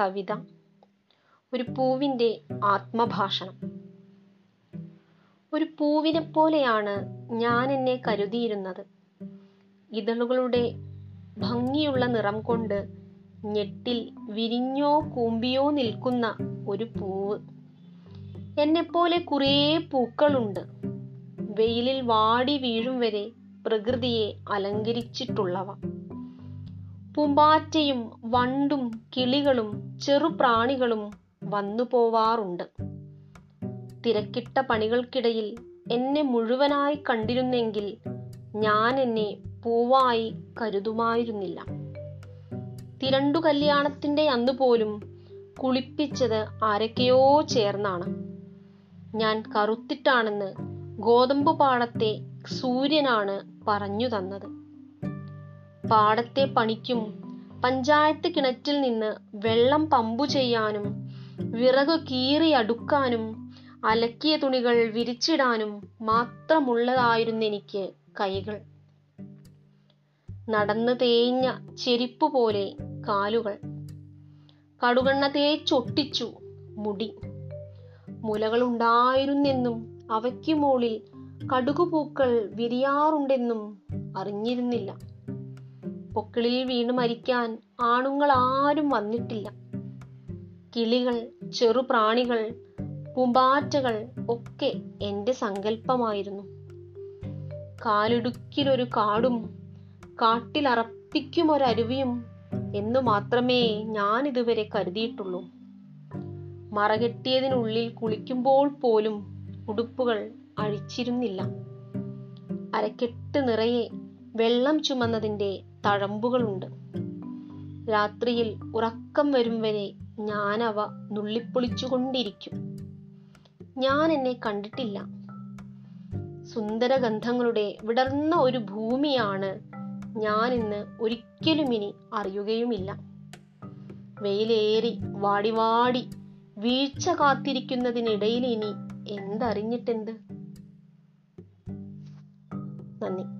കവിത. ഒരു പൂവിന്റെ ആത്മഭാഷണം. ഒരു പൂവിനെ പോലെയാണ് ഞാൻ എന്നെ കരുതിയിരുന്നത്. ഇതളുകളുടെ ഭംഗിയുള്ള നിറം കൊണ്ട് ഞെട്ടിൽ വിരിഞ്ഞോ കൂമ്പിയോ നിൽക്കുന്ന ഒരു പൂവ്. എന്നെപ്പോലെ കുറേ പൂക്കളുണ്ട്. വെയിലിൽ വാടി വീഴും വരെ പ്രകൃതിയെ അലങ്കരിച്ചിട്ടുള്ളവ. പൂമ്പാറ്റയും വണ്ടും കിളികളും ചെറുപ്രാണികളും വന്നു പോവാറുണ്ട്. തിരക്കിട്ട പണികൾക്കിടയിൽ എന്നെ മുഴുവനായി കണ്ടിരുന്നെങ്കിൽ ഞാൻ എന്നെ പൂവായി കരുതുമായിരുന്നില്ല. തിരണ്ടു കല്യാണത്തിന്റെ അന്ന് പോലും കുളിപ്പിച്ചത് ആരൊക്കെയോ ചേർന്നാണ്. ഞാൻ കറുത്തിട്ടാണെന്ന് ഗോതമ്പ് പാടത്തെ സൂര്യനാണ് പറഞ്ഞു തന്നത്. പാടത്തെ പണിക്കും പഞ്ചായത്ത് കിണറ്റിൽ നിന്ന് വെള്ളം പമ്പു ചെയ്യാനും വിറക് കീറി അടുക്കാനും അലക്കിയ തുണികൾ വിരിച്ചിടാനും മാത്രമുള്ളതായിരുന്നു എനിക്ക് കൈകൾ. നടന്നു തേഞ്ഞ ചെരിപ്പ് പോലെ കാലുകൾ. കടുകണ്ണ തേച്ചൊട്ടിച്ചു മുടി. മുലകളുണ്ടായിരുന്നെന്നും അവയ്ക്ക് മുകളിൽ കടുകുപൂക്കൾ വിരിയാറുണ്ടെന്നും അറിഞ്ഞിരുന്നില്ല. പൊക്കിളിൽ വീണ് മരിക്കാൻ ആണുങ്ങൾ ആരും വന്നിട്ടില്ല. കിളികൾ ചെറുപ്രാണികൾ പൂമ്പാറ്റകൾ ഒക്കെ എന്റെ സങ്കല്പമായിരുന്നു കാലിടുക്കിലൊരു കാടും കാട്ടിലറപ്പിക്കും ഒരരുവിയും എന്നു മാത്രമേ ഞാൻ ഇതുവരെ കരുതിയിട്ടുള്ളൂ. മറകെട്ടിയതിനുള്ളിൽ കുളിക്കുമ്പോൾ പോലും ഉടുപ്പുകൾ അഴിച്ചിരുന്നില്ല. അരക്കെട്ട് നിറയെ വെള്ളം ചുമന്നതിന്റെ തഴമ്പുകളുണ്ട്. രാത്രിയിൽ ഉറക്കം വരും വരെ ഞാൻ അവ നുള്ളിപ്പൊളിച്ചുകൊണ്ടിരിക്കും. ഞാൻ എന്നെ കണ്ടിട്ടില്ല. സുന്ദരഗന്ധങ്ങളുടെ വിടർന്ന ഒരു ഭൂമിയാണ് ഞാൻ ഇന്ന് ഒരിക്കലും ഇനി അറിയുകയുമില്ല. വെയിലേറി വാടിവാടി വാടി വീഴ്ച കാത്തിരിക്കുന്നതിനിടയിൽ ഇനി എന്തറിഞ്ഞിട്ടെന്ത്? നന്ദി.